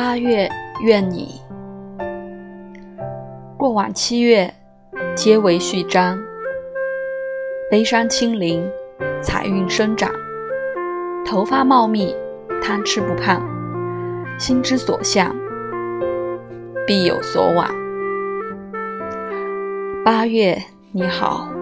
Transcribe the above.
八月愿你。过往七月皆为序章悲伤清零财运生长。头发茂密贪吃不胖心之所向必有所往。八月你好。